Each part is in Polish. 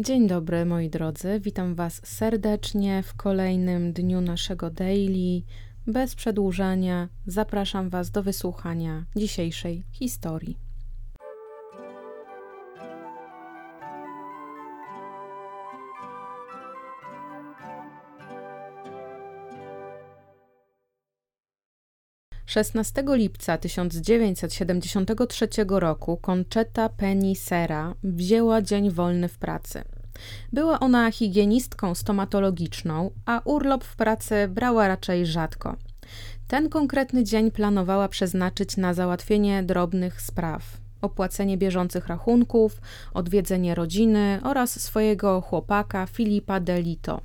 Dzień dobry, moi drodzy. Witam Was serdecznie w kolejnym dniu naszego daily. Bez przedłużania zapraszam Was do wysłuchania dzisiejszej historii. 16 lipca 1973 roku Conchetta Penny Sera wzięła dzień wolny w pracy. Była ona higienistką stomatologiczną, a urlop w pracy brała raczej rzadko. Ten konkretny dzień planowała przeznaczyć na załatwienie drobnych spraw opłacenie bieżących rachunków, odwiedzenie rodziny oraz swojego chłopaka Filipa Delito.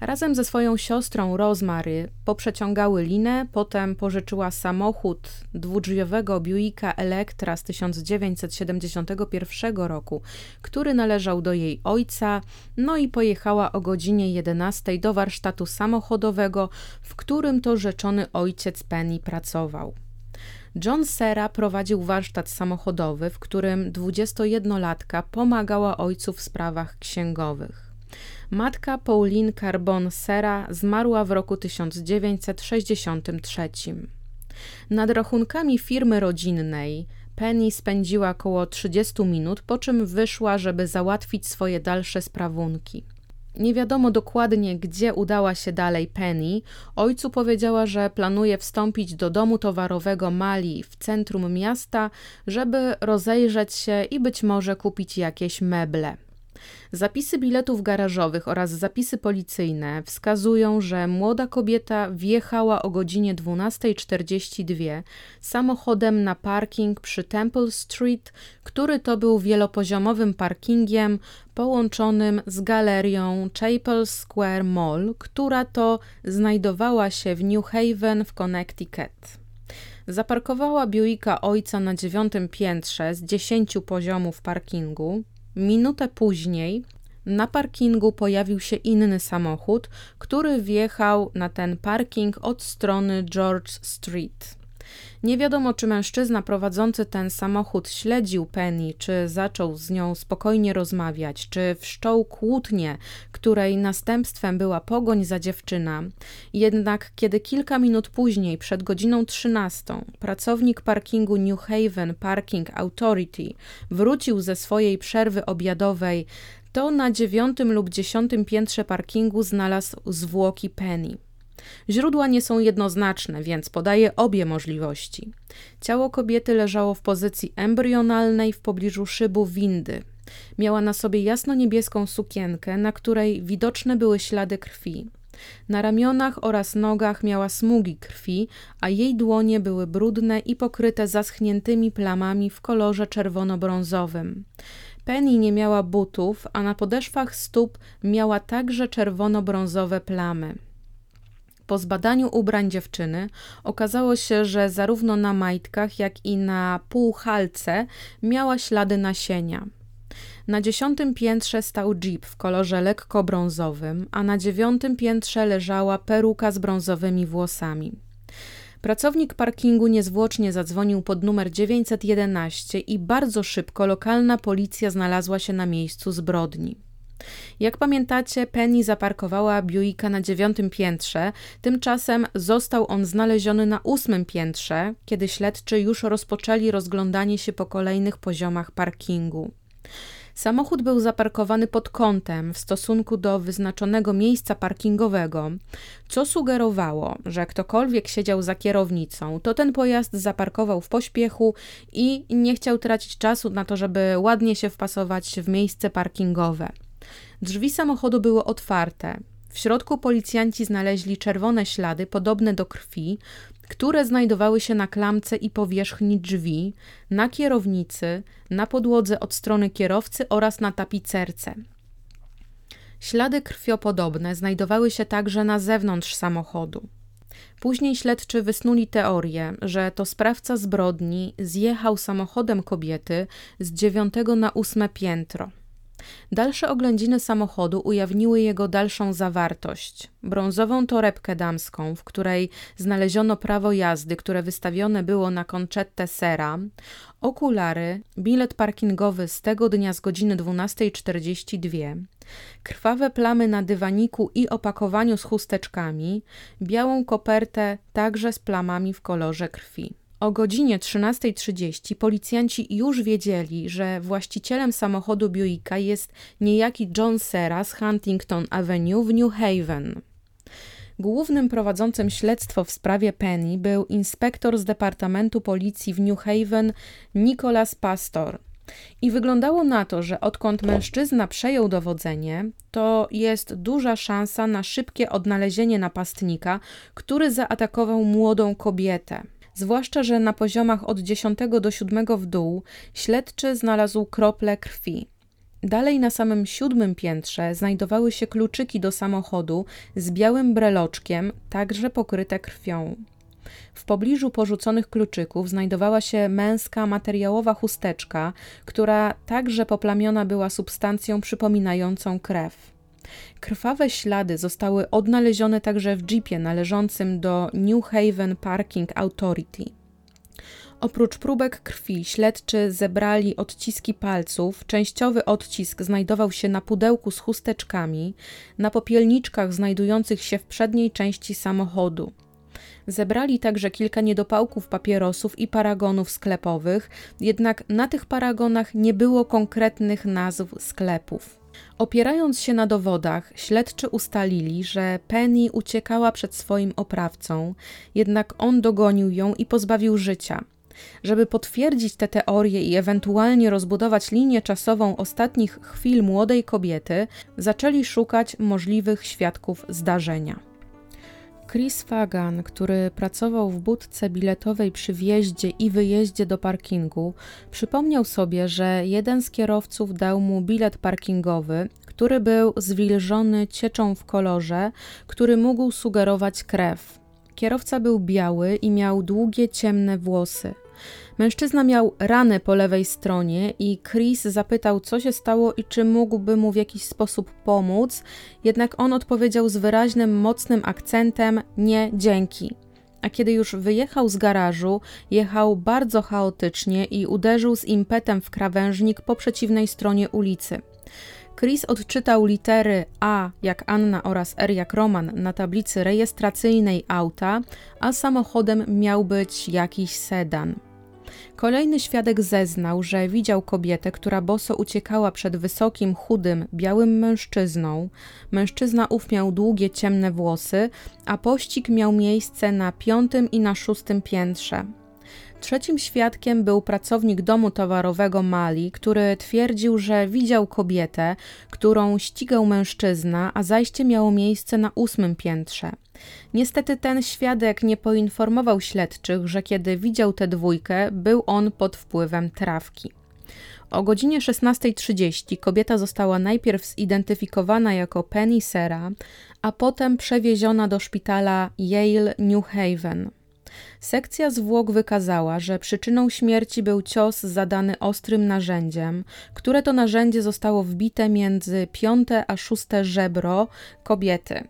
Razem ze swoją siostrą Rosemary poprzeciągały linę, potem pożyczyła samochód dwudrzwiowego Buicka Electra z 1971 roku, który należał do jej ojca, no i pojechała o godzinie 11 do warsztatu samochodowego, w którym to rzeczony ojciec Penny pracował. John Sera prowadził warsztat samochodowy, w którym 21-latka pomagała ojcu w sprawach księgowych. Matka Pauline Carbon Sera zmarła w roku 1963. Nad rachunkami firmy rodzinnej Penny spędziła około 30 minut, po czym wyszła, żeby załatwić swoje dalsze sprawunki. Nie wiadomo dokładnie, gdzie udała się dalej Penny. Ojcu powiedziała, że planuje wstąpić do domu towarowego Mali w centrum miasta, żeby rozejrzeć się i być może kupić jakieś meble. Zapisy biletów garażowych oraz zapisy policyjne wskazują, że młoda kobieta wjechała o godzinie 12.42 samochodem na parking przy Temple Street, który to był wielopoziomowym parkingiem połączonym z galerią Chapel Square Mall, która to znajdowała się w New Haven w Connecticut. Zaparkowała Buicka ojca na dziewiątym piętrze z dziesięciu poziomów parkingu, Minutę później na parkingu pojawił się inny samochód, który wjechał na ten parking od strony George Street. Nie wiadomo, czy mężczyzna prowadzący ten samochód śledził Penny, czy zaczął z nią spokojnie rozmawiać, czy wszczął kłótnię, której następstwem była pogoń za dziewczyna. Jednak kiedy kilka minut później, przed godziną 13, pracownik parkingu New Haven Parking Authority wrócił ze swojej przerwy obiadowej, to na dziewiątym lub dziesiątym piętrze parkingu znalazł zwłoki Penny. Źródła nie są jednoznaczne, więc podaję obie możliwości. Ciało kobiety leżało w pozycji embrionalnej w pobliżu szybu windy. Miała na sobie jasno-niebieską sukienkę, na której widoczne były ślady krwi. Na ramionach oraz nogach miała smugi krwi, a jej dłonie były brudne i pokryte zaschniętymi plamami w kolorze czerwono-brązowym. Penny nie miała butów, a na podeszwach stóp miała także czerwono-brązowe plamy. Po zbadaniu ubrań dziewczyny okazało się, że zarówno na majtkach, jak i na półhalce miała ślady nasienia. Na dziesiątym piętrze stał jeep w kolorze lekko brązowym, a na dziewiątym piętrze leżała peruka z brązowymi włosami. Pracownik parkingu niezwłocznie zadzwonił pod numer 911 i bardzo szybko lokalna policja znalazła się na miejscu zbrodni. Jak pamiętacie, Penny zaparkowała Buicka na dziewiątym piętrze, tymczasem został on znaleziony na ósmym piętrze, kiedy śledczy już rozpoczęli rozglądanie się po kolejnych poziomach parkingu. Samochód był zaparkowany pod kątem w stosunku do wyznaczonego miejsca parkingowego, co sugerowało, że ktokolwiek siedział za kierownicą, to ten pojazd zaparkował w pośpiechu i nie chciał tracić czasu na to, żeby ładnie się wpasować w miejsce parkingowe. Drzwi samochodu były otwarte. W środku policjanci znaleźli czerwone ślady podobne do krwi, które znajdowały się na klamce i powierzchni drzwi, na kierownicy, na podłodze od strony kierowcy oraz na tapicerce. Ślady krwiopodobne znajdowały się także na zewnątrz samochodu. Później śledczy wysnuli teorię, że to sprawca zbrodni zjechał samochodem kobiety z dziewiątego na ósme piętro. Dalsze oględziny samochodu ujawniły jego dalszą zawartość. Brązową torebkę damską, w której znaleziono prawo jazdy, które wystawione było na konczette sera, okulary, bilet parkingowy z tego dnia z godziny 12.42, krwawe plamy na dywaniku i opakowaniu z chusteczkami, białą kopertę także z plamami w kolorze krwi. O godzinie 13.30 policjanci już wiedzieli, że właścicielem samochodu Buicka jest niejaki John Serra z Huntington Avenue w New Haven. Głównym prowadzącym śledztwo w sprawie Penny był inspektor z Departamentu Policji w New Haven Nicholas Pastor. I wyglądało na to, że odkąd mężczyzna przejął dowodzenie, to jest duża szansa na szybkie odnalezienie napastnika, który zaatakował młodą kobietę. Zwłaszcza, że na poziomach od 10 do 7 w dół śledczy znalazł krople krwi. Dalej na samym siódmym piętrze znajdowały się kluczyki do samochodu z białym breloczkiem, także pokryte krwią. W pobliżu porzuconych kluczyków znajdowała się męska materiałowa chusteczka, która także poplamiona była substancją przypominającą krew. Krwawe ślady zostały odnalezione także w jeepie należącym do New Haven Parking Authority. Oprócz próbek krwi śledczy zebrali odciski palców. Częściowy odcisk znajdował się na pudełku z chusteczkami, na popielniczkach znajdujących się w przedniej części samochodu. Zebrali także kilka niedopałków papierosów i paragonów sklepowych, jednak na tych paragonach nie było konkretnych nazw sklepów. Opierając się na dowodach, śledczy ustalili, że Penny uciekała przed swoim oprawcą, jednak on dogonił ją i pozbawił życia. Żeby potwierdzić te teorie i ewentualnie rozbudować linię czasową ostatnich chwil młodej kobiety, zaczęli szukać możliwych świadków zdarzenia. Chris Fagan, który pracował w budce biletowej przy wjeździe i wyjeździe do parkingu, przypomniał sobie, że jeden z kierowców dał mu bilet parkingowy, który był zwilżony cieczą w kolorze, który mógł sugerować krew. Kierowca był biały i miał długie, ciemne włosy. Mężczyzna miał ranę po lewej stronie i Chris zapytał, co się stało i czy mógłby mu w jakiś sposób pomóc, jednak on odpowiedział z wyraźnym, mocnym akcentem: Nie, dzięki. A kiedy już wyjechał z garażu, jechał bardzo chaotycznie i uderzył z impetem w krawężnik po przeciwnej stronie ulicy. Chris odczytał litery A jak Anna oraz R jak Roman na tablicy rejestracyjnej auta, a samochodem miał być jakiś sedan. Kolejny świadek zeznał, że widział kobietę, która boso uciekała przed wysokim, chudym, białym mężczyzną. Mężczyzna ów miał długie, ciemne włosy, a pościg miał miejsce na piątym i na szóstym piętrze. Trzecim świadkiem był pracownik domu towarowego Mali, który twierdził, że widział kobietę, którą ścigał mężczyzna, a zajście miało miejsce na ósmym piętrze. Niestety ten świadek nie poinformował śledczych, że kiedy widział tę dwójkę, był on pod wpływem trawki. O godzinie 16.30 kobieta została najpierw zidentyfikowana jako Penny Sera, a potem przewieziona do szpitala Yale New Haven. Sekcja zwłok wykazała, że przyczyną śmierci był cios zadany ostrym narzędziem, które to narzędzie zostało wbite między piąte a szóste żebro kobiety.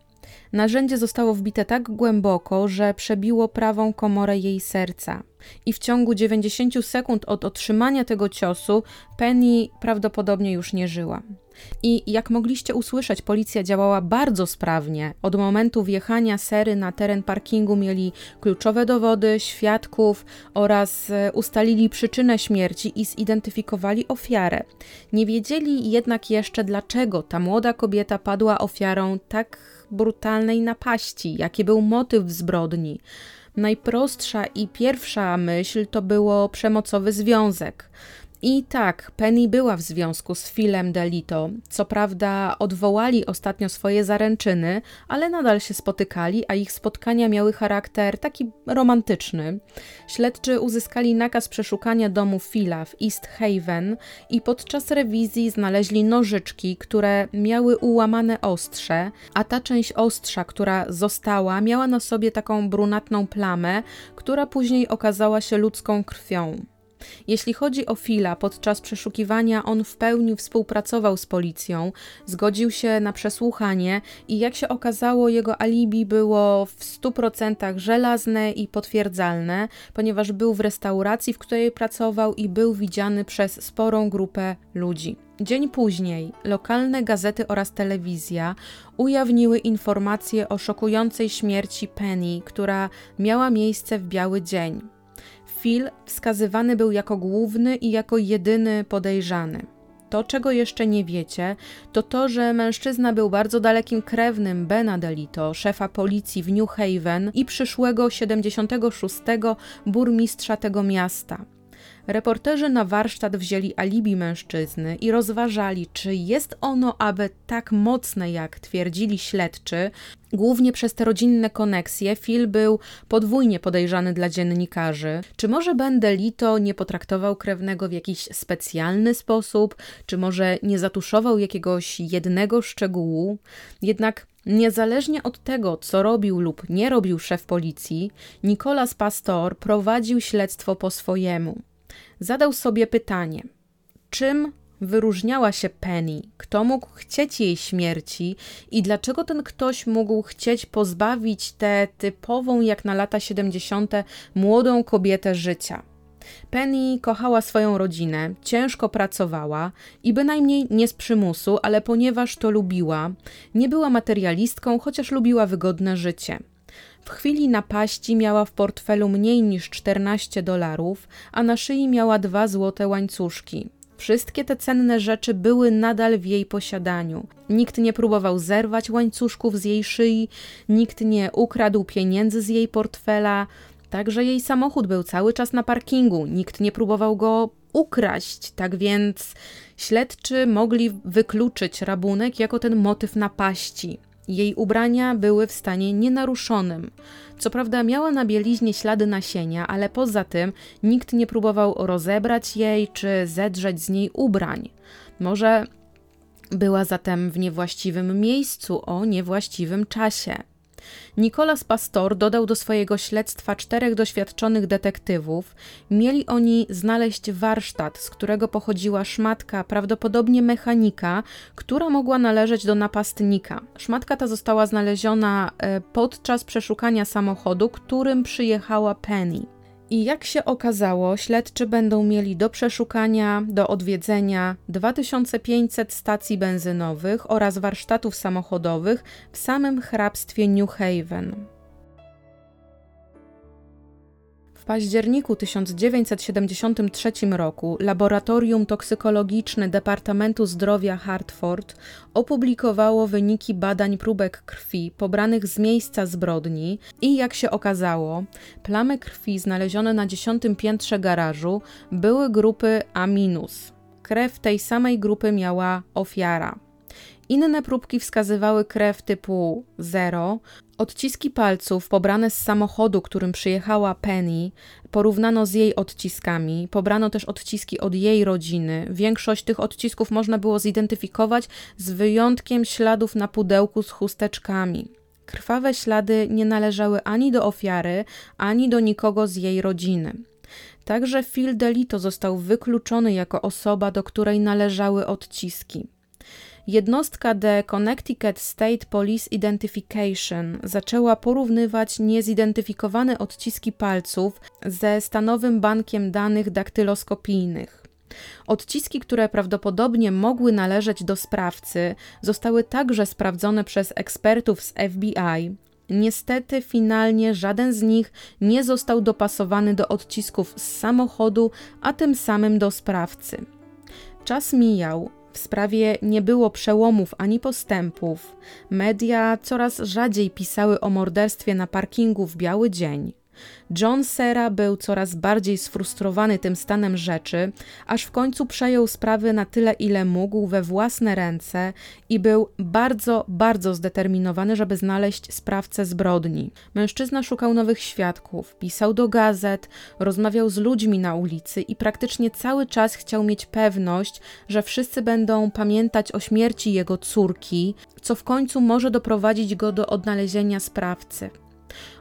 Narzędzie zostało wbite tak głęboko, że przebiło prawą komorę jej serca. I w ciągu 90 sekund od otrzymania tego ciosu Penny prawdopodobnie już nie żyła. I jak mogliście usłyszeć, policja działała bardzo sprawnie. Od momentu wjechania sery na teren parkingu mieli kluczowe dowody, świadków oraz e, ustalili przyczynę śmierci i zidentyfikowali ofiarę. Nie wiedzieli jednak jeszcze, dlaczego ta młoda kobieta padła ofiarą tak brutalnej napaści, jaki był motyw zbrodni. Najprostsza i pierwsza myśl to było przemocowy związek. I tak, Penny była w związku z Philem Delito. Co prawda odwołali ostatnio swoje zaręczyny, ale nadal się spotykali, a ich spotkania miały charakter taki romantyczny. Śledczy uzyskali nakaz przeszukania domu Phila w East Haven i podczas rewizji znaleźli nożyczki, które miały ułamane ostrze, a ta część ostrza, która została, miała na sobie taką brunatną plamę, która później okazała się ludzką krwią. Jeśli chodzi o Phila, podczas przeszukiwania on w pełni współpracował z policją, zgodził się na przesłuchanie i jak się okazało, jego alibi było w 100% żelazne i potwierdzalne, ponieważ był w restauracji, w której pracował i był widziany przez sporą grupę ludzi. Dzień później lokalne gazety oraz telewizja ujawniły informacje o szokującej śmierci Penny, która miała miejsce w biały dzień. Phil wskazywany był jako główny i jako jedyny podejrzany. To, czego jeszcze nie wiecie, to to, że mężczyzna był bardzo dalekim krewnym Bena Delito, szefa policji w New Haven i przyszłego 76. burmistrza tego miasta. Reporterzy na warsztat wzięli alibi mężczyzny i rozważali, czy jest ono aby tak mocne, jak twierdzili śledczy. Głównie przez te rodzinne koneksje Phil był podwójnie podejrzany dla dziennikarzy. Czy może Bendelito nie potraktował krewnego w jakiś specjalny sposób? Czy może nie zatuszował jakiegoś jednego szczegółu? Jednak Niezależnie od tego, co robił lub nie robił szef policji, Nicolas Pastor prowadził śledztwo po swojemu zadał sobie pytanie: czym wyróżniała się Penny? Kto mógł chcieć jej śmierci i dlaczego ten ktoś mógł chcieć pozbawić tę typową jak na lata 70. młodą kobietę życia? Penny kochała swoją rodzinę, ciężko pracowała i bynajmniej nie z przymusu, ale ponieważ to lubiła, nie była materialistką, chociaż lubiła wygodne życie. W chwili napaści miała w portfelu mniej niż 14 dolarów, a na szyi miała dwa złote łańcuszki. Wszystkie te cenne rzeczy były nadal w jej posiadaniu. Nikt nie próbował zerwać łańcuszków z jej szyi, nikt nie ukradł pieniędzy z jej portfela, także jej samochód był cały czas na parkingu, nikt nie próbował go ukraść, tak więc śledczy mogli wykluczyć rabunek jako ten motyw napaści. Jej ubrania były w stanie nienaruszonym. Co prawda miała na bieliźnie ślady nasienia, ale poza tym nikt nie próbował rozebrać jej czy zedrzeć z niej ubrań. Może była zatem w niewłaściwym miejscu o niewłaściwym czasie. Nicolas Pastor dodał do swojego śledztwa czterech doświadczonych detektywów. Mieli oni znaleźć warsztat, z którego pochodziła szmatka, prawdopodobnie mechanika, która mogła należeć do napastnika. Szmatka ta została znaleziona e, podczas przeszukania samochodu, którym przyjechała Penny. I jak się okazało, śledczy będą mieli do przeszukania, do odwiedzenia 2500 stacji benzynowych oraz warsztatów samochodowych w samym hrabstwie New Haven. Październiku 1973 roku Laboratorium Toksykologiczne Departamentu Zdrowia Hartford opublikowało wyniki badań próbek krwi pobranych z miejsca zbrodni i jak się okazało, plamy krwi znalezione na dziesiątym piętrze garażu były grupy A-. Krew tej samej grupy miała ofiara. Inne próbki wskazywały krew typu 0. Odciski palców pobrane z samochodu, którym przyjechała Penny, porównano z jej odciskami. Pobrano też odciski od jej rodziny. Większość tych odcisków można było zidentyfikować z wyjątkiem śladów na pudełku z chusteczkami. Krwawe ślady nie należały ani do ofiary, ani do nikogo z jej rodziny. Także Phil Delito został wykluczony jako osoba, do której należały odciski. Jednostka The Connecticut State Police Identification zaczęła porównywać niezidentyfikowane odciski palców ze stanowym bankiem danych daktyloskopijnych. Odciski, które prawdopodobnie mogły należeć do sprawcy, zostały także sprawdzone przez ekspertów z FBI. Niestety, finalnie żaden z nich nie został dopasowany do odcisków z samochodu, a tym samym do sprawcy. Czas mijał, w sprawie nie było przełomów ani postępów. Media coraz rzadziej pisały o morderstwie na parkingu w biały dzień. John Sera był coraz bardziej sfrustrowany tym stanem rzeczy, aż w końcu przejął sprawy na tyle, ile mógł we własne ręce i był bardzo, bardzo zdeterminowany, żeby znaleźć sprawcę zbrodni. Mężczyzna szukał nowych świadków, pisał do gazet, rozmawiał z ludźmi na ulicy i praktycznie cały czas chciał mieć pewność, że wszyscy będą pamiętać o śmierci jego córki, co w końcu może doprowadzić go do odnalezienia sprawcy.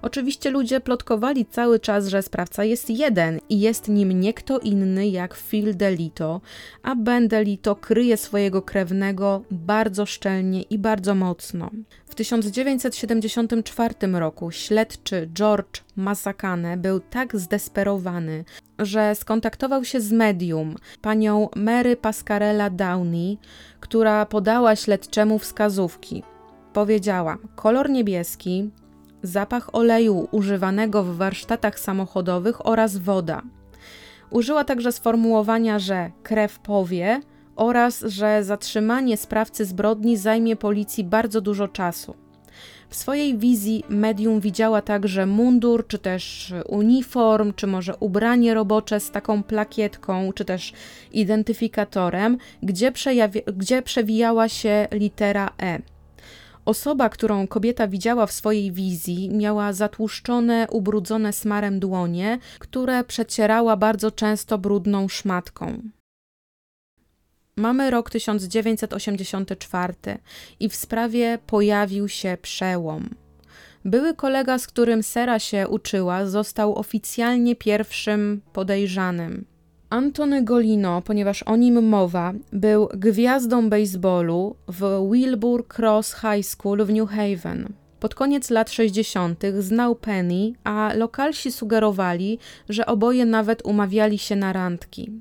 Oczywiście ludzie plotkowali cały czas, że sprawca jest jeden i jest nim nie kto inny jak Phil Delito, a Ben Delito kryje swojego krewnego bardzo szczelnie i bardzo mocno. W 1974 roku śledczy George Masakane był tak zdesperowany, że skontaktował się z medium, panią Mary Pascarella Downey, która podała śledczemu wskazówki. Powiedziała: kolor niebieski, zapach oleju używanego w warsztatach samochodowych oraz woda. Użyła także sformułowania, że krew powie oraz że zatrzymanie sprawcy zbrodni zajmie policji bardzo dużo czasu. W swojej wizji medium widziała także mundur, czy też uniform, czy może ubranie robocze z taką plakietką, czy też identyfikatorem, gdzie, gdzie przewijała się litera E. Osoba, którą kobieta widziała w swojej wizji, miała zatłuszczone, ubrudzone smarem dłonie, które przecierała bardzo często brudną szmatką. Mamy rok 1984 i w sprawie pojawił się przełom. Były kolega, z którym Sera się uczyła, został oficjalnie pierwszym podejrzanym. Antony Golino, ponieważ o nim mowa, był gwiazdą baseballu w Wilbur Cross High School w New Haven. Pod koniec lat 60. znał Penny, a lokalsi sugerowali, że oboje nawet umawiali się na randki.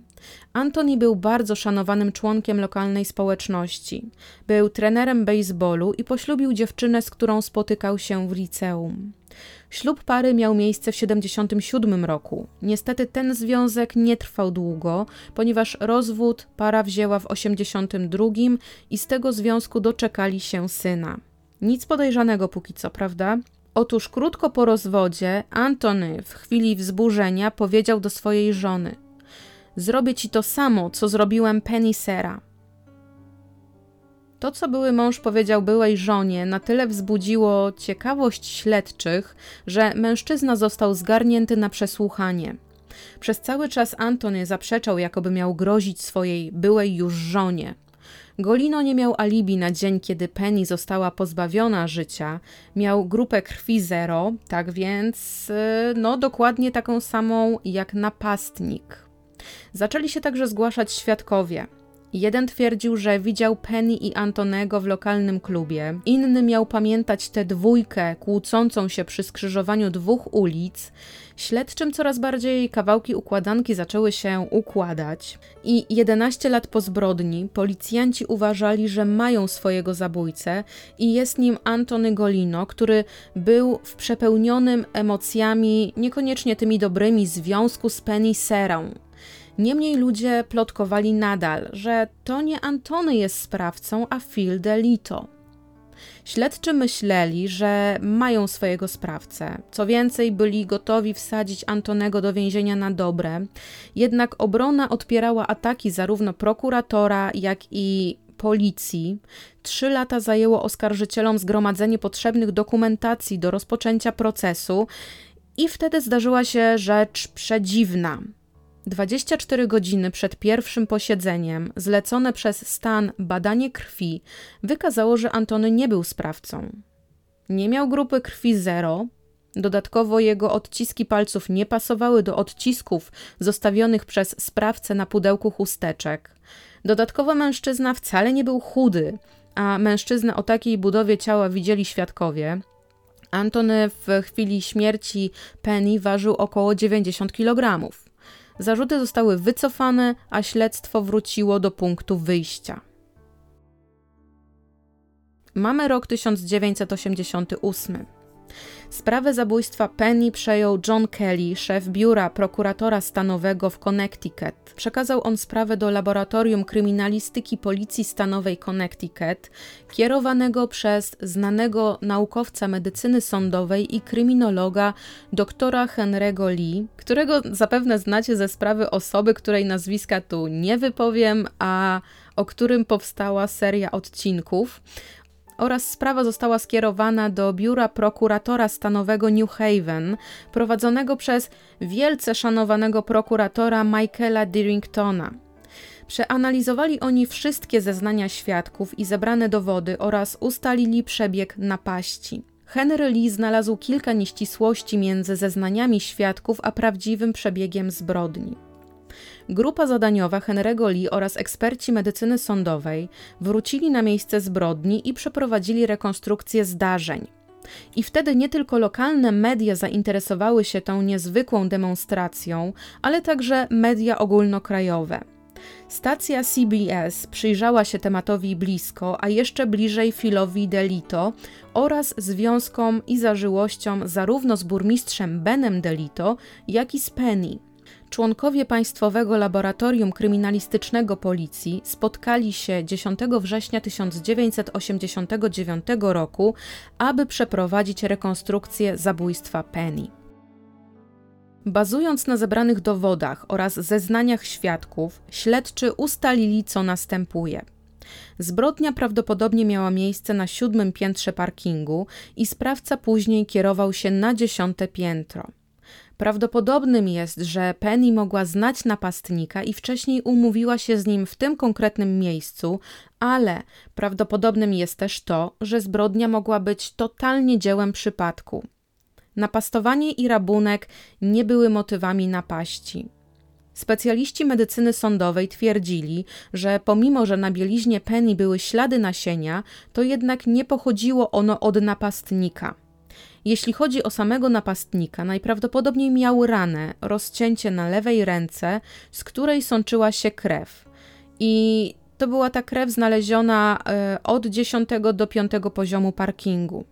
Antoni był bardzo szanowanym członkiem lokalnej społeczności. Był trenerem baseballu i poślubił dziewczynę, z którą spotykał się w liceum. Ślub pary miał miejsce w 1977 roku. Niestety ten związek nie trwał długo, ponieważ rozwód para wzięła w 1982 i z tego związku doczekali się syna. Nic podejrzanego póki co, prawda? Otóż krótko po rozwodzie Antony w chwili wzburzenia powiedział do swojej żony: Zrobię ci to samo, co zrobiłem Penny Sera. To, co były mąż powiedział byłej żonie, na tyle wzbudziło ciekawość śledczych, że mężczyzna został zgarnięty na przesłuchanie. Przez cały czas Antony zaprzeczał, jakoby miał grozić swojej byłej już żonie. Golino nie miał alibi na dzień, kiedy Penny została pozbawiona życia. Miał grupę krwi zero, tak więc, y, no dokładnie taką samą jak napastnik. Zaczęli się także zgłaszać świadkowie. Jeden twierdził, że widział Penny i Antonego w lokalnym klubie, inny miał pamiętać tę dwójkę kłócącą się przy skrzyżowaniu dwóch ulic. Śledczym coraz bardziej kawałki układanki zaczęły się układać i 11 lat po zbrodni policjanci uważali, że mają swojego zabójcę i jest nim Antony Golino, który był w przepełnionym emocjami, niekoniecznie tymi dobrymi, związku z Penny Serą. Niemniej ludzie plotkowali nadal, że to nie Antony jest sprawcą, a Phil Delito. Śledczy myśleli, że mają swojego sprawcę. Co więcej, byli gotowi wsadzić Antonego do więzienia na dobre. Jednak obrona odpierała ataki zarówno prokuratora, jak i policji. Trzy lata zajęło oskarżycielom zgromadzenie potrzebnych dokumentacji do rozpoczęcia procesu, i wtedy zdarzyła się rzecz przedziwna. 24 godziny przed pierwszym posiedzeniem, zlecone przez stan badanie krwi, wykazało, że Antony nie był sprawcą. Nie miał grupy krwi zero, dodatkowo jego odciski palców nie pasowały do odcisków zostawionych przez sprawcę na pudełku chusteczek. Dodatkowo mężczyzna wcale nie był chudy, a mężczyznę o takiej budowie ciała widzieli świadkowie. Antony w chwili śmierci Penny ważył około 90 kg. Zarzuty zostały wycofane, a śledztwo wróciło do punktu wyjścia. Mamy rok 1988. Sprawę zabójstwa Penny przejął John Kelly, szef biura prokuratora stanowego w Connecticut. Przekazał on sprawę do Laboratorium Kryminalistyki Policji Stanowej Connecticut, kierowanego przez znanego naukowca medycyny sądowej i kryminologa doktora Henry'ego Lee, którego zapewne znacie ze sprawy osoby, której nazwiska tu nie wypowiem, a o którym powstała seria odcinków oraz sprawa została skierowana do biura prokuratora stanowego New Haven, prowadzonego przez wielce szanowanego prokuratora Michaela Dirringtona. Przeanalizowali oni wszystkie zeznania świadków i zebrane dowody oraz ustalili przebieg napaści. Henry Lee znalazł kilka nieścisłości między zeznaniami świadków a prawdziwym przebiegiem zbrodni. Grupa zadaniowa Henry'ego Lee oraz eksperci medycyny sądowej wrócili na miejsce zbrodni i przeprowadzili rekonstrukcję zdarzeń. I wtedy nie tylko lokalne media zainteresowały się tą niezwykłą demonstracją, ale także media ogólnokrajowe. Stacja CBS przyjrzała się tematowi blisko, a jeszcze bliżej Philowi Delito oraz związkom i zażyłościom zarówno z burmistrzem Benem Delito, jak i z Penny. Członkowie Państwowego Laboratorium Kryminalistycznego Policji spotkali się 10 września 1989 roku, aby przeprowadzić rekonstrukcję zabójstwa Penny. Bazując na zebranych dowodach oraz zeznaniach świadków, śledczy ustalili, co następuje. Zbrodnia prawdopodobnie miała miejsce na siódmym piętrze parkingu i sprawca później kierował się na dziesiąte piętro. Prawdopodobnym jest, że Penny mogła znać napastnika i wcześniej umówiła się z nim w tym konkretnym miejscu, ale prawdopodobnym jest też to, że zbrodnia mogła być totalnie dziełem przypadku. Napastowanie i rabunek nie były motywami napaści. Specjaliści medycyny sądowej twierdzili, że pomimo, że na bieliźnie Penny były ślady nasienia, to jednak nie pochodziło ono od napastnika. Jeśli chodzi o samego napastnika, najprawdopodobniej miał ranę, rozcięcie na lewej ręce, z której sączyła się krew. I to była ta krew znaleziona e, od 10 do 5 poziomu parkingu.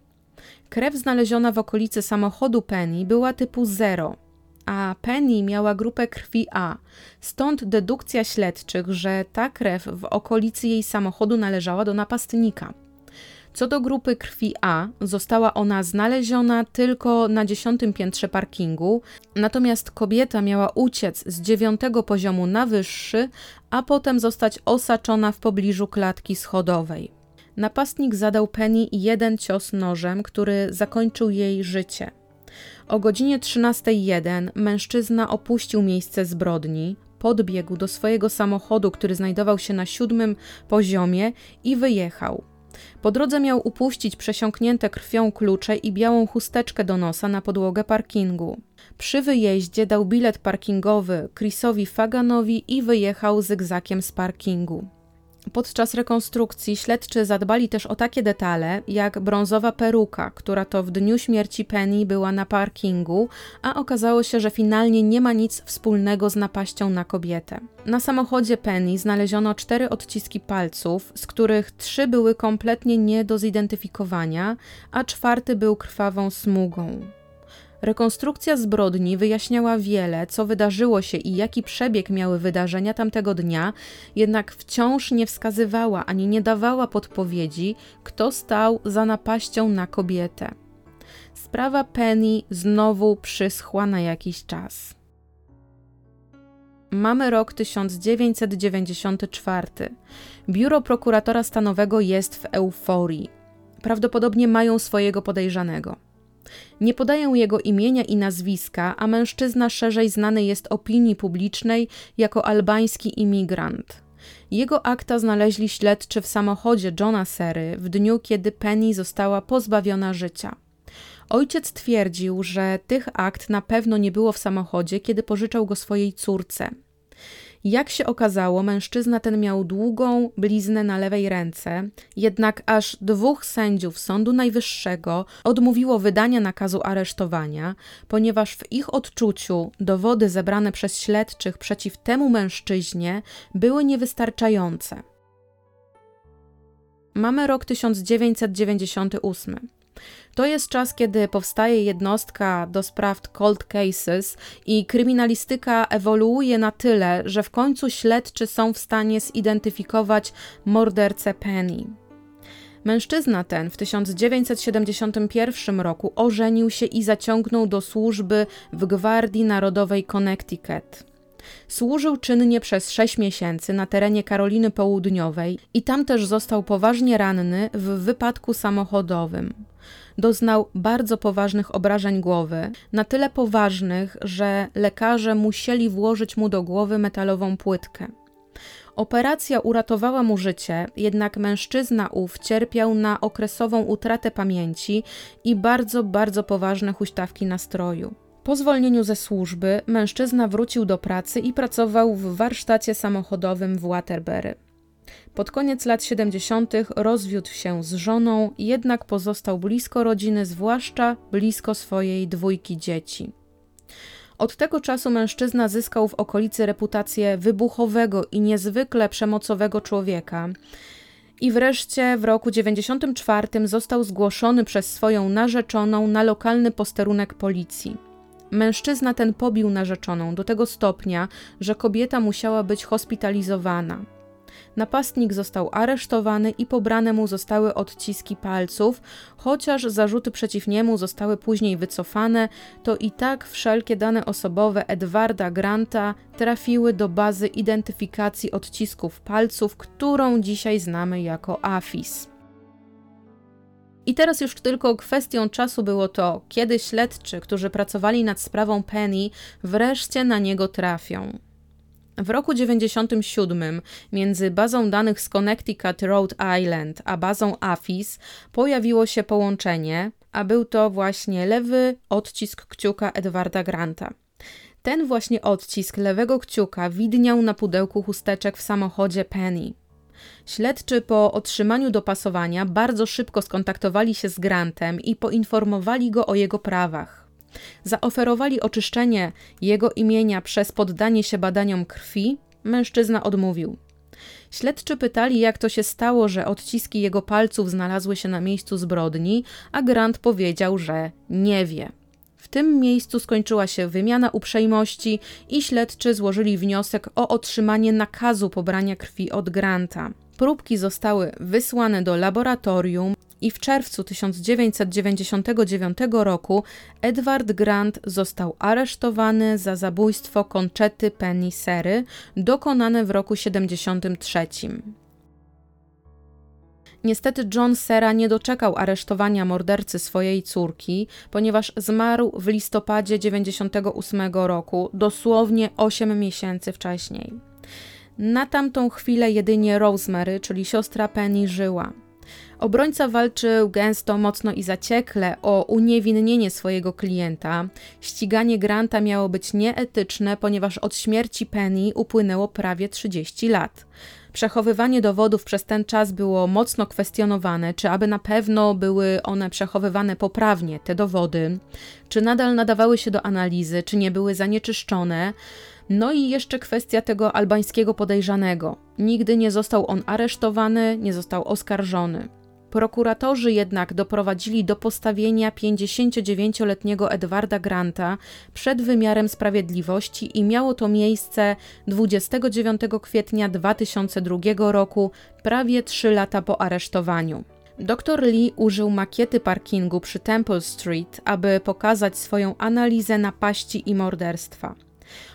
Krew znaleziona w okolicy samochodu Penny była typu 0, a Penny miała grupę krwi A, stąd dedukcja śledczych, że ta krew w okolicy jej samochodu należała do napastnika. Co do grupy krwi A, została ona znaleziona tylko na dziesiątym piętrze parkingu, natomiast kobieta miała uciec z dziewiątego poziomu na wyższy, a potem zostać osaczona w pobliżu klatki schodowej. Napastnik zadał Penny jeden cios nożem, który zakończył jej życie. O godzinie 13.01 mężczyzna opuścił miejsce zbrodni, podbiegł do swojego samochodu, który znajdował się na siódmym poziomie i wyjechał. Po drodze miał upuścić przesiąknięte krwią klucze i białą chusteczkę do nosa na podłogę parkingu. Przy wyjeździe dał bilet parkingowy Chrisowi Faganowi i wyjechał zygzakiem z parkingu. Podczas rekonstrukcji śledczy zadbali też o takie detale, jak brązowa peruka, która to w dniu śmierci Penny była na parkingu, a okazało się, że finalnie nie ma nic wspólnego z napaścią na kobietę. Na samochodzie Penny znaleziono cztery odciski palców, z których trzy były kompletnie nie do zidentyfikowania, a czwarty był krwawą smugą. Rekonstrukcja zbrodni wyjaśniała wiele, co wydarzyło się i jaki przebieg miały wydarzenia tamtego dnia, jednak wciąż nie wskazywała ani nie dawała podpowiedzi, kto stał za napaścią na kobietę. Sprawa Penny znowu przyschła na jakiś czas. Mamy rok 1994. Biuro prokuratora stanowego jest w euforii. Prawdopodobnie mają swojego podejrzanego. Nie podaję jego imienia i nazwiska, a mężczyzna szerzej znany jest opinii publicznej jako albański imigrant. Jego akta znaleźli śledczy w samochodzie Johna Sery w dniu, kiedy Penny została pozbawiona życia. Ojciec twierdził, że tych akt na pewno nie było w samochodzie, kiedy pożyczał go swojej córce. Jak się okazało, mężczyzna ten miał długą bliznę na lewej ręce, jednak aż dwóch sędziów Sądu Najwyższego odmówiło wydania nakazu aresztowania, ponieważ w ich odczuciu dowody zebrane przez śledczych przeciw temu mężczyźnie były niewystarczające. Mamy rok 1998. To jest czas, kiedy powstaje jednostka do spraw cold cases i kryminalistyka ewoluuje na tyle, że w końcu śledczy są w stanie zidentyfikować mordercę Penny. Mężczyzna ten w 1971 roku ożenił się i zaciągnął do służby w Gwardii Narodowej Connecticut. Służył czynnie przez sześć miesięcy na terenie Karoliny Południowej i tam też został poważnie ranny w wypadku samochodowym doznał bardzo poważnych obrażeń głowy, na tyle poważnych, że lekarze musieli włożyć mu do głowy metalową płytkę. Operacja uratowała mu życie, jednak mężczyzna ów cierpiał na okresową utratę pamięci i bardzo, bardzo poważne huśtawki nastroju. Po zwolnieniu ze służby mężczyzna wrócił do pracy i pracował w warsztacie samochodowym w Waterbury. Pod koniec lat 70. rozwiódł się z żoną, jednak pozostał blisko rodziny, zwłaszcza blisko swojej dwójki dzieci. Od tego czasu mężczyzna zyskał w okolicy reputację wybuchowego i niezwykle przemocowego człowieka. I wreszcie w roku 94 został zgłoszony przez swoją narzeczoną na lokalny posterunek policji. Mężczyzna ten pobił narzeczoną do tego stopnia, że kobieta musiała być hospitalizowana. Napastnik został aresztowany i pobrane mu zostały odciski palców, chociaż zarzuty przeciw niemu zostały później wycofane, to i tak wszelkie dane osobowe Edwarda Granta trafiły do bazy identyfikacji odcisków palców, którą dzisiaj znamy jako AFIS. I teraz już tylko kwestią czasu było to, kiedy śledczy, którzy pracowali nad sprawą Penny, wreszcie na niego trafią. W roku 97 między bazą danych z Connecticut Rhode Island a bazą AFIS pojawiło się połączenie, a był to właśnie lewy odcisk kciuka Edwarda Granta. Ten właśnie odcisk lewego kciuka widniał na pudełku chusteczek w samochodzie Penny. Śledczy po otrzymaniu dopasowania bardzo szybko skontaktowali się z Grantem i poinformowali go o jego prawach. Zaoferowali oczyszczenie jego imienia przez poddanie się badaniom krwi, mężczyzna odmówił. Śledczy pytali, jak to się stało, że odciski jego palców znalazły się na miejscu zbrodni, a Grant powiedział, że nie wie. W tym miejscu skończyła się wymiana uprzejmości i śledczy złożyli wniosek o otrzymanie nakazu pobrania krwi od Granta. Próbki zostały wysłane do laboratorium, i w czerwcu 1999 roku Edward Grant został aresztowany za zabójstwo Conchety Penny Sery dokonane w roku 73. Niestety John Sera nie doczekał aresztowania mordercy swojej córki, ponieważ zmarł w listopadzie 98 roku, dosłownie 8 miesięcy wcześniej. Na tamtą chwilę jedynie Rosemary, czyli siostra Penny, żyła. Obrońca walczył gęsto, mocno i zaciekle o uniewinnienie swojego klienta. Ściganie Granta miało być nieetyczne, ponieważ od śmierci Penny upłynęło prawie 30 lat. Przechowywanie dowodów przez ten czas było mocno kwestionowane, czy aby na pewno były one przechowywane poprawnie, te dowody, czy nadal nadawały się do analizy, czy nie były zanieczyszczone. No i jeszcze kwestia tego albańskiego podejrzanego. Nigdy nie został on aresztowany, nie został oskarżony. Prokuratorzy jednak doprowadzili do postawienia 59-letniego Edwarda Granta przed wymiarem sprawiedliwości i miało to miejsce 29 kwietnia 2002 roku, prawie 3 lata po aresztowaniu. Dr Lee użył makiety parkingu przy Temple Street, aby pokazać swoją analizę napaści i morderstwa.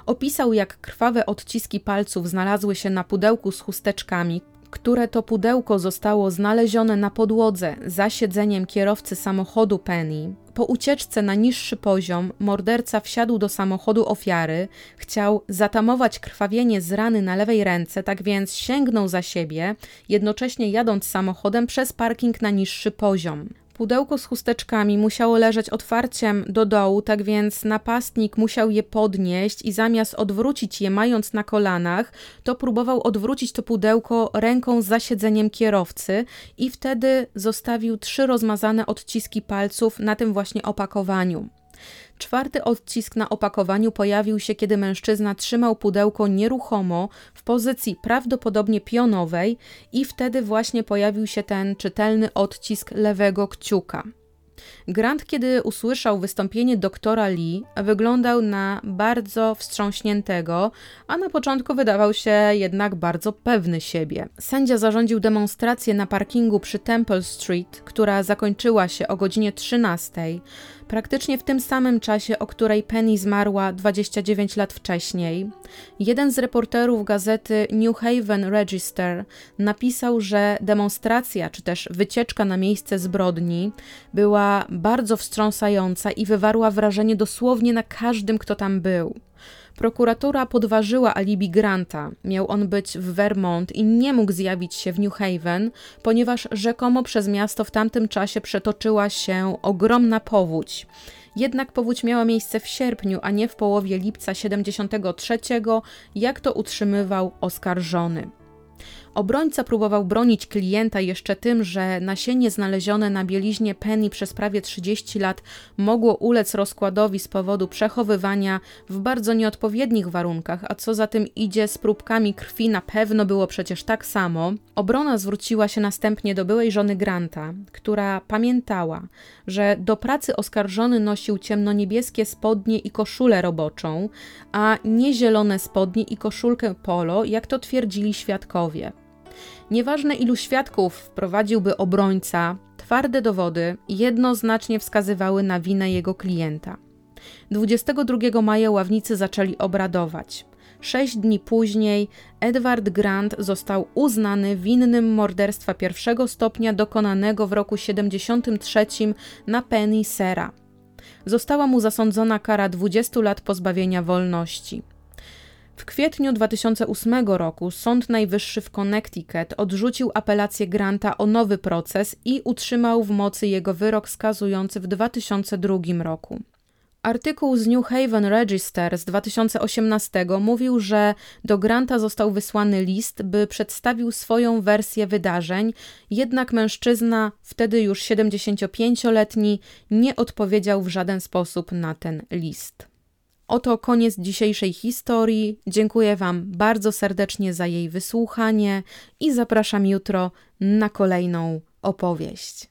Opisał, jak krwawe odciski palców znalazły się na pudełku z chusteczkami, które to pudełko zostało znalezione na podłodze za siedzeniem kierowcy samochodu Penny. Po ucieczce na niższy poziom morderca wsiadł do samochodu ofiary, chciał zatamować krwawienie z rany na lewej ręce, tak więc sięgnął za siebie, jednocześnie jadąc samochodem przez parking na niższy poziom. Pudełko z chusteczkami musiało leżeć otwarciem do dołu, tak więc napastnik musiał je podnieść i zamiast odwrócić je mając na kolanach, to próbował odwrócić to pudełko ręką za siedzeniem kierowcy i wtedy zostawił trzy rozmazane odciski palców na tym właśnie opakowaniu. Czwarty odcisk na opakowaniu pojawił się, kiedy mężczyzna trzymał pudełko nieruchomo w pozycji prawdopodobnie pionowej i wtedy właśnie pojawił się ten czytelny odcisk lewego kciuka. Grant, kiedy usłyszał wystąpienie doktora Lee, wyglądał na bardzo wstrząśniętego, a na początku wydawał się jednak bardzo pewny siebie. Sędzia zarządził demonstrację na parkingu przy Temple Street, która zakończyła się o godzinie 13 praktycznie w tym samym czasie, o której Penny zmarła 29 lat wcześniej. Jeden z reporterów gazety New Haven Register napisał, że demonstracja czy też wycieczka na miejsce zbrodni była bardzo wstrząsająca i wywarła wrażenie dosłownie na każdym, kto tam był. Prokuratura podważyła alibi Granta. Miał on być w Vermont i nie mógł zjawić się w New Haven, ponieważ rzekomo przez miasto w tamtym czasie przetoczyła się ogromna powódź. Jednak powódź miała miejsce w sierpniu, a nie w połowie lipca 73, jak to utrzymywał oskarżony. Obrońca próbował bronić klienta jeszcze tym, że nasienie znalezione na bieliźnie Penny przez prawie 30 lat mogło ulec rozkładowi z powodu przechowywania w bardzo nieodpowiednich warunkach, a co za tym idzie z próbkami krwi na pewno było przecież tak samo. Obrona zwróciła się następnie do byłej żony Granta, która pamiętała, że do pracy oskarżony nosił ciemnoniebieskie spodnie i koszulę roboczą, a nie zielone spodnie i koszulkę polo, jak to twierdzili świadkowie. Nieważne ilu świadków wprowadziłby obrońca, twarde dowody jednoznacznie wskazywały na winę jego klienta. 22 maja ławnicy zaczęli obradować. Sześć dni później Edward Grant został uznany winnym morderstwa pierwszego stopnia dokonanego w roku 73 na Penny Sera. Została mu zasądzona kara 20 lat pozbawienia wolności. W kwietniu 2008 roku Sąd Najwyższy w Connecticut odrzucił apelację Granta o nowy proces i utrzymał w mocy jego wyrok skazujący w 2002 roku. Artykuł z New Haven Register z 2018 mówił, że do Granta został wysłany list, by przedstawił swoją wersję wydarzeń, jednak mężczyzna, wtedy już 75-letni, nie odpowiedział w żaden sposób na ten list. Oto koniec dzisiejszej historii. Dziękuję Wam bardzo serdecznie za jej wysłuchanie i zapraszam jutro na kolejną opowieść.